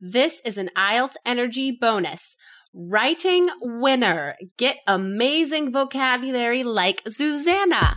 This is an IELTS Energy bonus. Writing winner. Get amazing vocabulary like Susanna.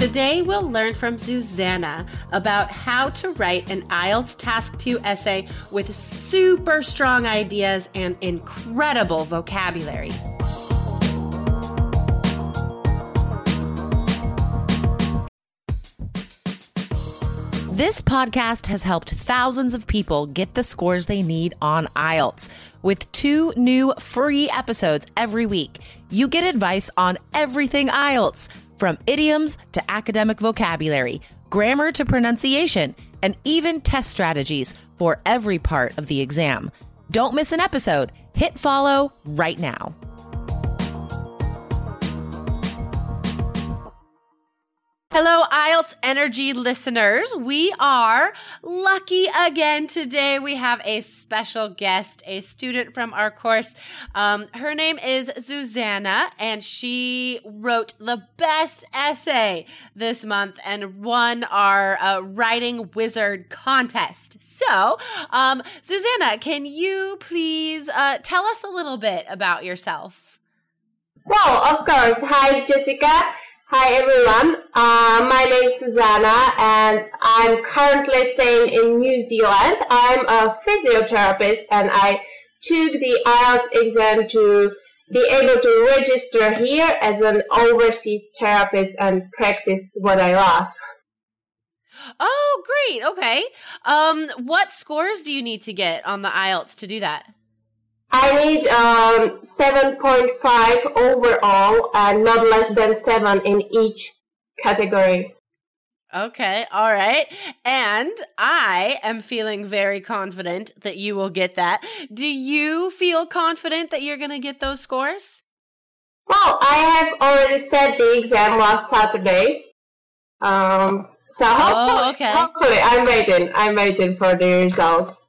Today, we'll learn from Susanna about how to write an IELTS Task 2 essay with super strong ideas and incredible vocabulary. This podcast has helped thousands of people get the scores they need on IELTS. With two new free episodes every week, you get advice on everything IELTS from idioms to academic vocabulary, grammar to pronunciation, and even test strategies for every part of the exam. Don't miss an episode. Hit follow right now. Hello, IELTS Energy listeners. We are lucky again today. We have a special guest, a student from our course. Um, her name is Susanna, and she wrote the best essay this month and won our uh, Writing Wizard contest. So, um, Susanna, can you please uh, tell us a little bit about yourself? Well, of course. Hi, Jessica. Hi everyone, uh, my name is Susanna and I'm currently staying in New Zealand. I'm a physiotherapist and I took the IELTS exam to be able to register here as an overseas therapist and practice what I love. Oh, great. Okay. Um, what scores do you need to get on the IELTS to do that? I need um, 7.5 overall and not less than 7 in each category. Okay, all right. And I am feeling very confident that you will get that. Do you feel confident that you're going to get those scores? Well, I have already set the exam last Saturday. Um, so hopefully, oh, okay. hopefully I'm waiting. I'm waiting for the results.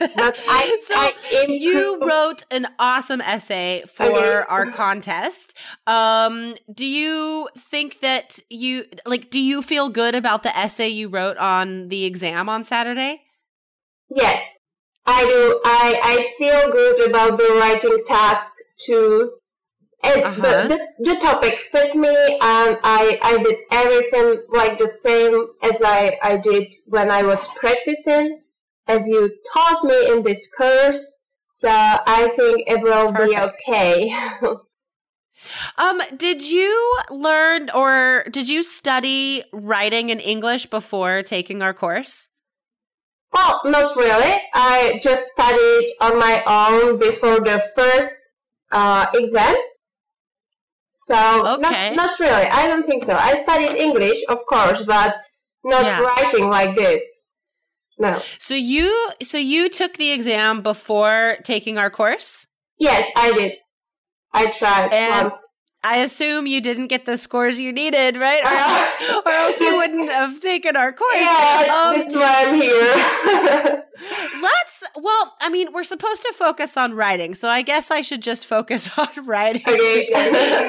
I, so I you wrote an awesome essay for okay. our contest. Um, do you think that you like? Do you feel good about the essay you wrote on the exam on Saturday? Yes, I do. I I feel good about the writing task too. And uh-huh. the, the, the topic fit me and I, I did everything like the same as I, I did when I was practicing as you taught me in this course. So I think it will Perfect. be okay. um, did you learn or did you study writing in English before taking our course? Well, not really. I just studied on my own before the first uh, exam. So okay. not not really. I don't think so. I studied English, of course, but not yeah. writing like this. No. So you so you took the exam before taking our course? Yes, I did. I tried and once. I assume you didn't get the scores you needed, right? Or else, or else you wouldn't have taken our course. Yeah, um, that's why I'm here. let's. Well, I mean, we're supposed to focus on writing, so I guess I should just focus on writing. Okay.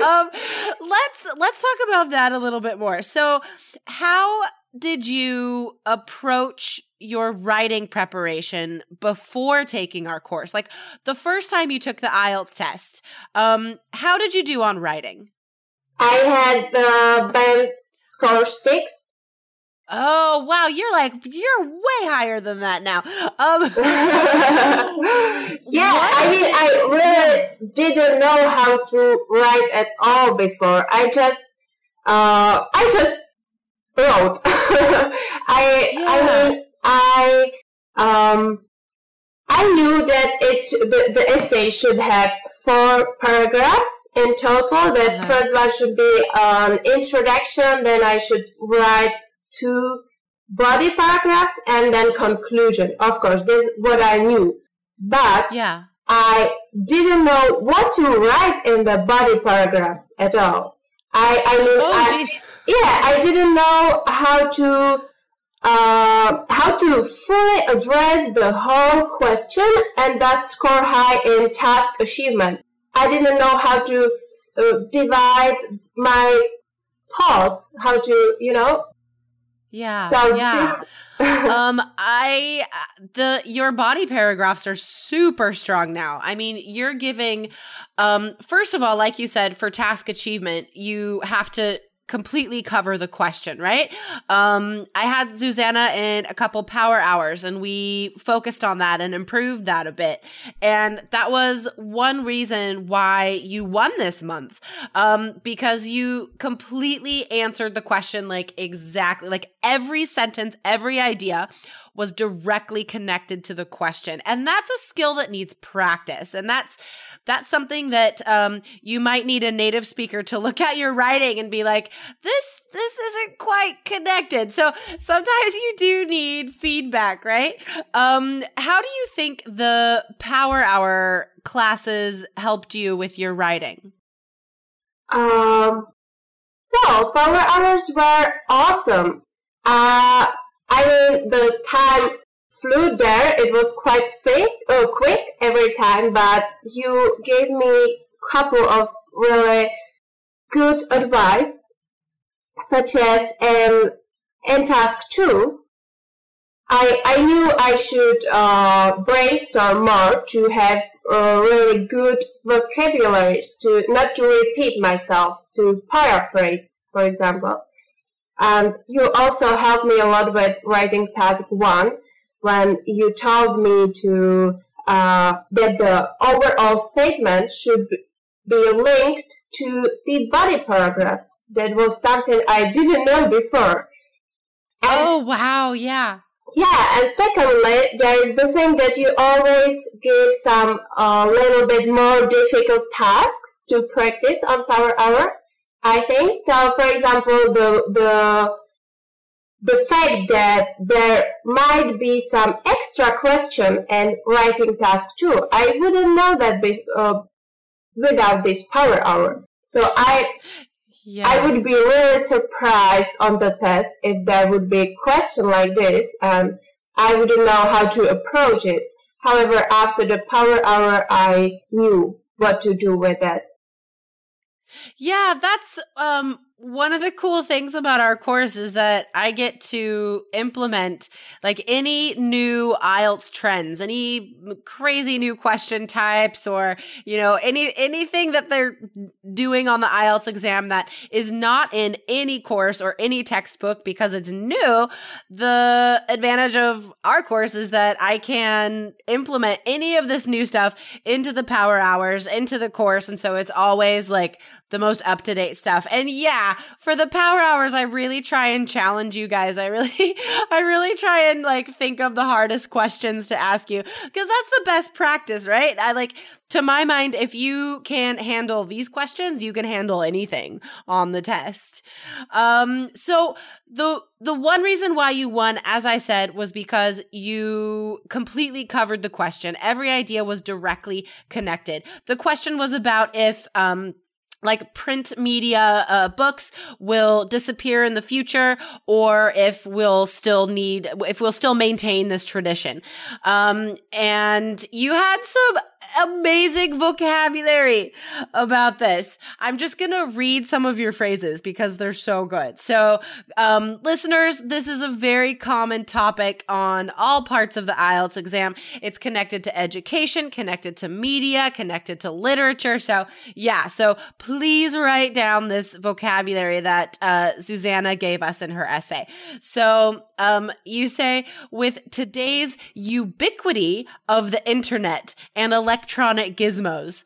um, let's let's talk about that a little bit more. So, how did you approach your writing preparation before taking our course? Like the first time you took the IELTS test, um, how did you do on writing? I had the band score six. Oh wow, you're like you're way higher than that now. Um, yeah, what? I mean, I really didn't know how to write at all before. I just, uh, I just wrote. I, yeah. I mean, I um, I knew that it the, the essay should have four paragraphs in total. That uh-huh. first one should be an introduction. Then I should write two body paragraphs and then conclusion. Of course, this is what I knew. But yeah. I didn't know what to write in the body paragraphs at all. I, I mean, oh, I, yeah, I didn't know how to uh, how to fully address the whole question and thus score high in task achievement. I didn't know how to uh, divide my thoughts, how to, you know. Yeah. So yeah. this. um, I the your body paragraphs are super strong now. I mean, you're giving, um, first of all, like you said, for task achievement, you have to completely cover the question, right? Um, I had Susanna in a couple power hours and we focused on that and improved that a bit. And that was one reason why you won this month. Um, because you completely answered the question like exactly, like every sentence, every idea was directly connected to the question. And that's a skill that needs practice. And that's, that's something that um, you might need a native speaker to look at your writing and be like, this, this isn't quite connected. So sometimes you do need feedback, right? Um, how do you think the Power Hour classes helped you with your writing? Um, well, Power Hours were awesome. Uh, I mean, the time flew there. It was quite quick, uh, quick every time, but you gave me a couple of really good advice, such as um, in task two, I, I knew I should uh, brainstorm more to have uh, really good vocabularies to not to repeat myself, to paraphrase, for example. Um, you also helped me a lot with writing task one when you told me to uh, that the overall statement should be linked to the body paragraphs. That was something I didn't know before. And oh wow, yeah. Yeah, and secondly, there is the thing that you always give some a uh, little bit more difficult tasks to practice on Power Hour. I think so. For example, the the the fact that there might be some extra question and writing task two. I wouldn't know that be, uh, without this Power Hour. So I yeah. I would be really surprised on the test if there would be a question like this and I wouldn't know how to approach it. However, after the power hour, I knew what to do with it. Yeah, that's um one of the cool things about our course is that I get to implement like any new IELTS trends, any crazy new question types or, you know, any, anything that they're doing on the IELTS exam that is not in any course or any textbook because it's new. The advantage of our course is that I can implement any of this new stuff into the power hours, into the course. And so it's always like the most up to date stuff. And yeah, for the power hours, I really try and challenge you guys. I really, I really try and like think of the hardest questions to ask you because that's the best practice, right? I like, to my mind, if you can handle these questions, you can handle anything on the test. Um, so the the one reason why you won, as I said, was because you completely covered the question. Every idea was directly connected. The question was about if um like print media uh, books will disappear in the future or if we'll still need if we'll still maintain this tradition. Um, and you had some amazing vocabulary about this. I'm just going to read some of your phrases because they're so good. So, um, listeners, this is a very common topic on all parts of the IELTS exam. It's connected to education, connected to media, connected to literature. So, yeah. So please write down this vocabulary that uh, Susanna gave us in her essay. So, um, you say, with today's ubiquity of the internet and electronic gizmos.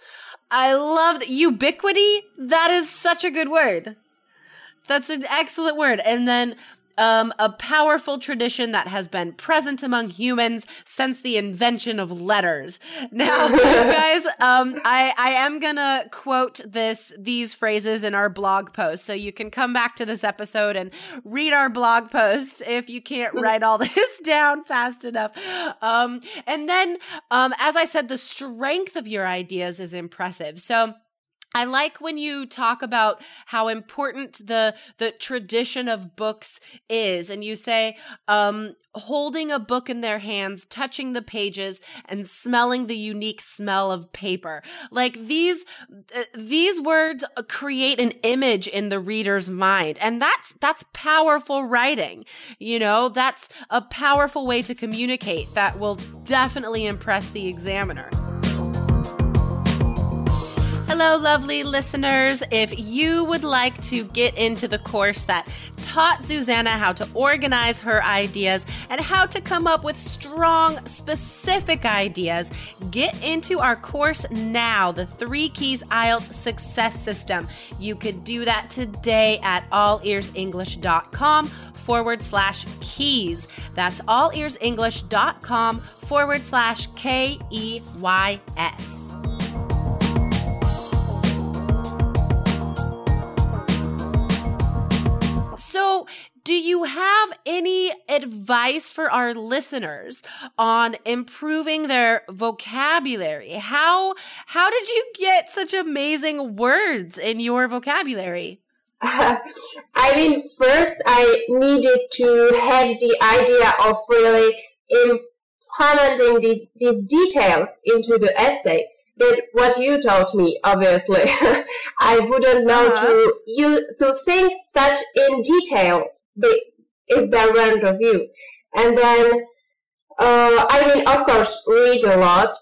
I love that ubiquity. That is such a good word. That's an excellent word. And then um, a powerful tradition that has been present among humans since the invention of letters. Now, guys, um, I, I am gonna quote this these phrases in our blog post, so you can come back to this episode and read our blog post if you can't write all this down fast enough. Um, and then, um, as I said, the strength of your ideas is impressive. So I like when you talk about how important the the tradition of books is, and you say um, holding a book in their hands, touching the pages, and smelling the unique smell of paper. Like these uh, these words create an image in the reader's mind, and that's that's powerful writing. You know, that's a powerful way to communicate that will definitely impress the examiner. Hello, lovely listeners. If you would like to get into the course that taught Susanna how to organize her ideas and how to come up with strong, specific ideas, get into our course now, the Three Keys IELTS Success System. You could do that today at allearsenglish.com forward slash keys. That's allearsenglish.com forward slash K E Y S. So, do you have any advice for our listeners on improving their vocabulary? How how did you get such amazing words in your vocabulary? Uh, I mean, first I needed to have the idea of really implementing the, these details into the essay that what you taught me, obviously. I wouldn't know uh-huh. to you to think such in detail if there weren't of you. And then, uh, I mean, of course, read a lot.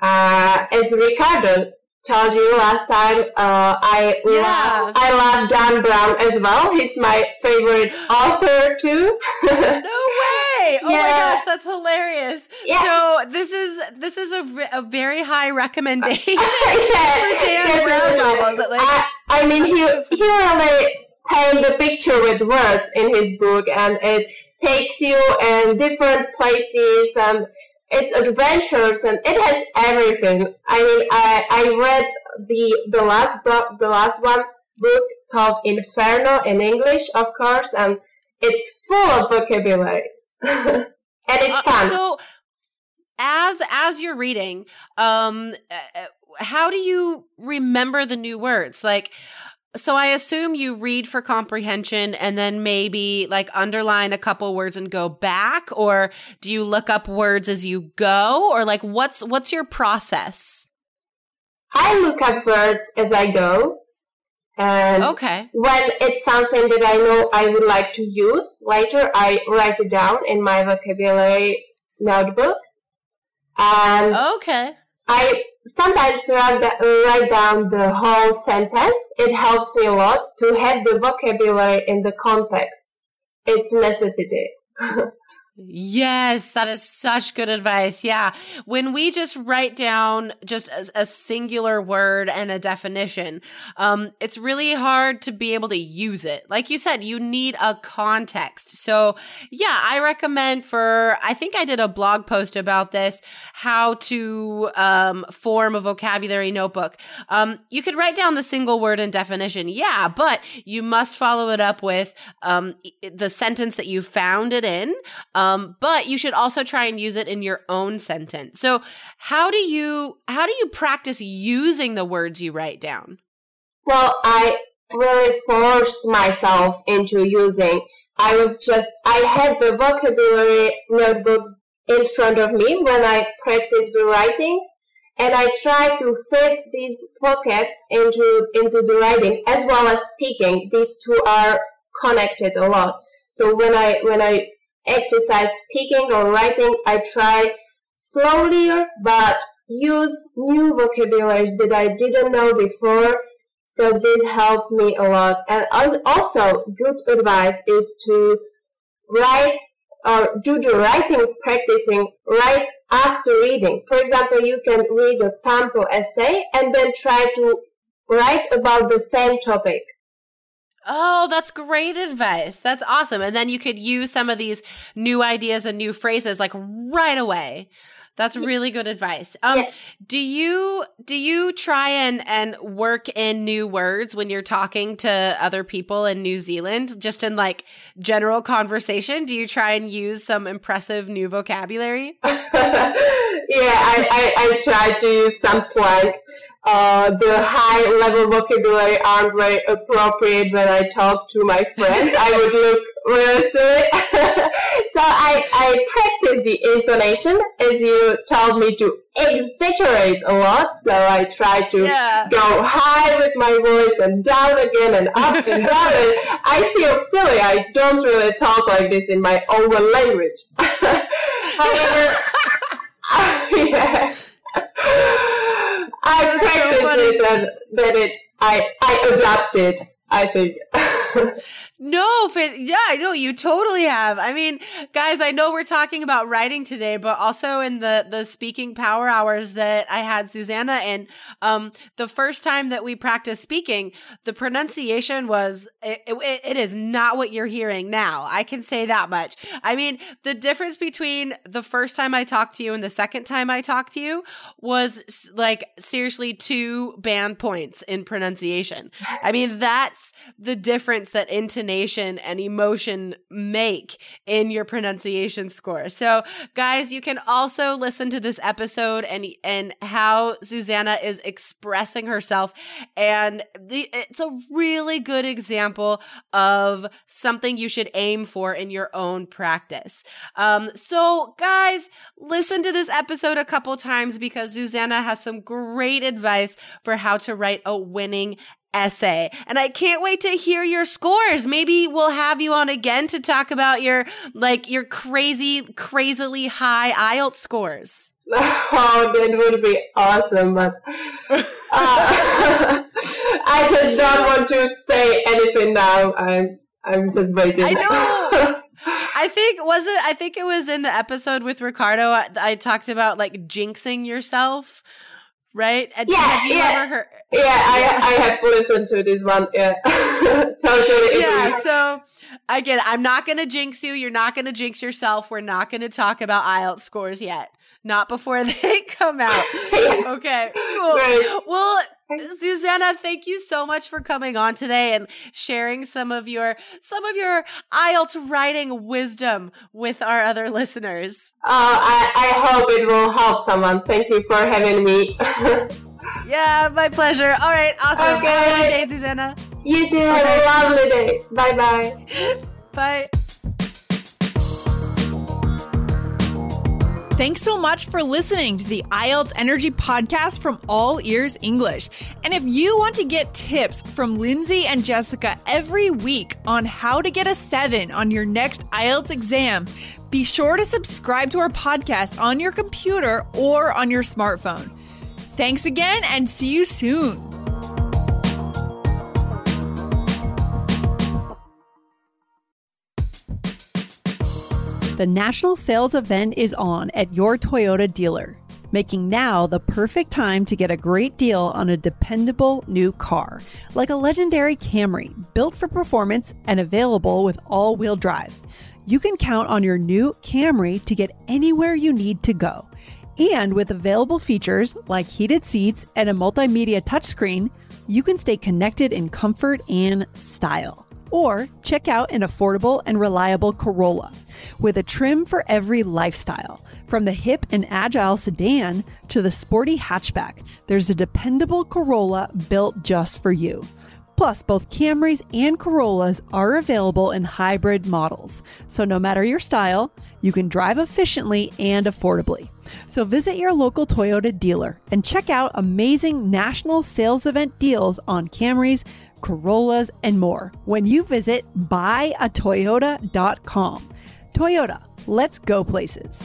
Uh, as Ricardo told you last time, uh, I yeah. love, I love Dan Brown as well. He's my favorite author too. no way! Oh yeah. my gosh, that's hilarious. Yeah. So this is this is a, a very high recommendation yeah. for Dan Brown novels. Like, I, I mean, he he really paint the picture with words in his book, and it takes you in different places and it's adventures and it has everything. I mean, I, I read the the last book, the last one book called Inferno in English, of course, and it's full of vocabularies and it's uh, fun. So, as as you're reading, um, uh, how do you remember the new words? Like, so I assume you read for comprehension and then maybe like underline a couple words and go back or do you look up words as you go or like what's what's your process? I look up words as I go. And okay. when it's something that I know I would like to use later, I write it down in my vocabulary notebook. And okay. I sometimes write, write down the whole sentence. It helps me a lot to have the vocabulary in the context. It's necessity. Yes, that is such good advice. Yeah. When we just write down just a, a singular word and a definition, um, it's really hard to be able to use it. Like you said, you need a context. So yeah, I recommend for, I think I did a blog post about this, how to, um, form a vocabulary notebook. Um, you could write down the single word and definition. Yeah, but you must follow it up with, um, the sentence that you found it in. Um, um, but you should also try and use it in your own sentence. So how do you how do you practice using the words you write down? Well, I really forced myself into using. I was just I had the vocabulary notebook in front of me when I practiced the writing and I tried to fit these vocabs into into the writing as well as speaking. These two are connected a lot. So when I when I exercise speaking or writing, I try slowly but use new vocabularies that I didn't know before. So this helped me a lot. And also good advice is to write or do the writing practicing right after reading. For example, you can read a sample essay and then try to write about the same topic. Oh, that's great advice. That's awesome. And then you could use some of these new ideas and new phrases like right away. That's really good advice. Um, yeah. do you do you try and and work in new words when you're talking to other people in New Zealand, just in like general conversation? Do you try and use some impressive new vocabulary? yeah, I, I, I try to use some slang uh, the high level vocabulary aren't very appropriate when I talk to my friends. I would look really silly. so I, I practice the intonation as you told me to exaggerate a lot. So I try to yeah. go high with my voice and down again and up and down. And I feel silly. I don't really talk like this in my own language. However, yeah. I practiced so it and then it I I adapted. I think. No, yeah, I know you totally have. I mean, guys, I know we're talking about writing today, but also in the the speaking power hours that I had Susanna and um the first time that we practiced speaking, the pronunciation was it, it, it is not what you're hearing now. I can say that much. I mean, the difference between the first time I talked to you and the second time I talked to you was like seriously two band points in pronunciation. I mean, that's the difference that intonation intonation and emotion make in your pronunciation score. So, guys, you can also listen to this episode and and how Susanna is expressing herself and the, it's a really good example of something you should aim for in your own practice. Um, so, guys, listen to this episode a couple times because Susanna has some great advice for how to write a winning essay. And I can't wait to hear your scores. Maybe we'll have you on again to talk about your like your crazy crazily high IELTS scores. Oh, that would be awesome, but uh, I just don't want to say anything now. I'm I'm just waiting. I know. I think was it I think it was in the episode with Ricardo I, I talked about like jinxing yourself right? And yeah, yeah. Heard- yeah, I, I have listened to this one. Yeah, totally. Yeah, so again, I'm not going to jinx you. You're not going to jinx yourself. We're not going to talk about IELTS scores yet. Not before they come out. Okay, cool. Right. Well, Susanna, thank you so much for coming on today and sharing some of your some of your IELTS writing wisdom with our other listeners. Uh, I, I hope it will help someone. Thank you for having me. Yeah, my pleasure. All right, awesome. Okay. Have a good day, Susanna. You too. Have a lovely day. Bye-bye. Bye. Thanks so much for listening to the IELTS Energy podcast from All Ears English. And if you want to get tips from Lindsay and Jessica every week on how to get a seven on your next IELTS exam, be sure to subscribe to our podcast on your computer or on your smartphone. Thanks again and see you soon. The national sales event is on at your Toyota dealer, making now the perfect time to get a great deal on a dependable new car, like a legendary Camry, built for performance and available with all wheel drive. You can count on your new Camry to get anywhere you need to go. And with available features like heated seats and a multimedia touchscreen, you can stay connected in comfort and style. Or check out an affordable and reliable Corolla with a trim for every lifestyle. From the hip and agile sedan to the sporty hatchback, there's a dependable Corolla built just for you. Plus, both Camrys and Corollas are available in hybrid models. So, no matter your style, you can drive efficiently and affordably. So, visit your local Toyota dealer and check out amazing national sales event deals on Camrys, Corollas, and more when you visit buyatoyota.com. Toyota, let's go places.